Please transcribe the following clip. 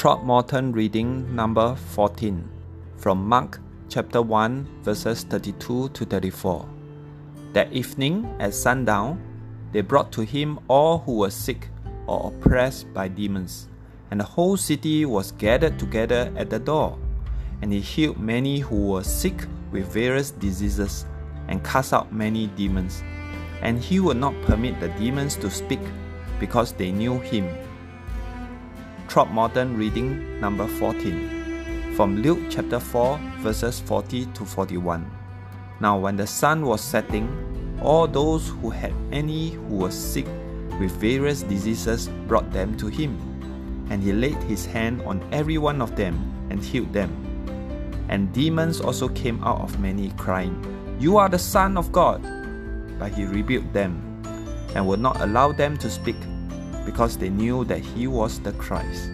Throckmorton reading number 14 from Mark chapter 1 verses 32 to 34. That evening at sundown, they brought to him all who were sick or oppressed by demons, and the whole city was gathered together at the door. And he healed many who were sick with various diseases, and cast out many demons. And he would not permit the demons to speak, because they knew him. Throckmorton reading number 14 from Luke chapter 4 verses 40 to 41. Now when the sun was setting, all those who had any who were sick with various diseases brought them to him, and he laid his hand on every one of them and healed them. And demons also came out of many, crying, You are the Son of God! But he rebuked them, and would not allow them to speak, because they knew that he was the Christ.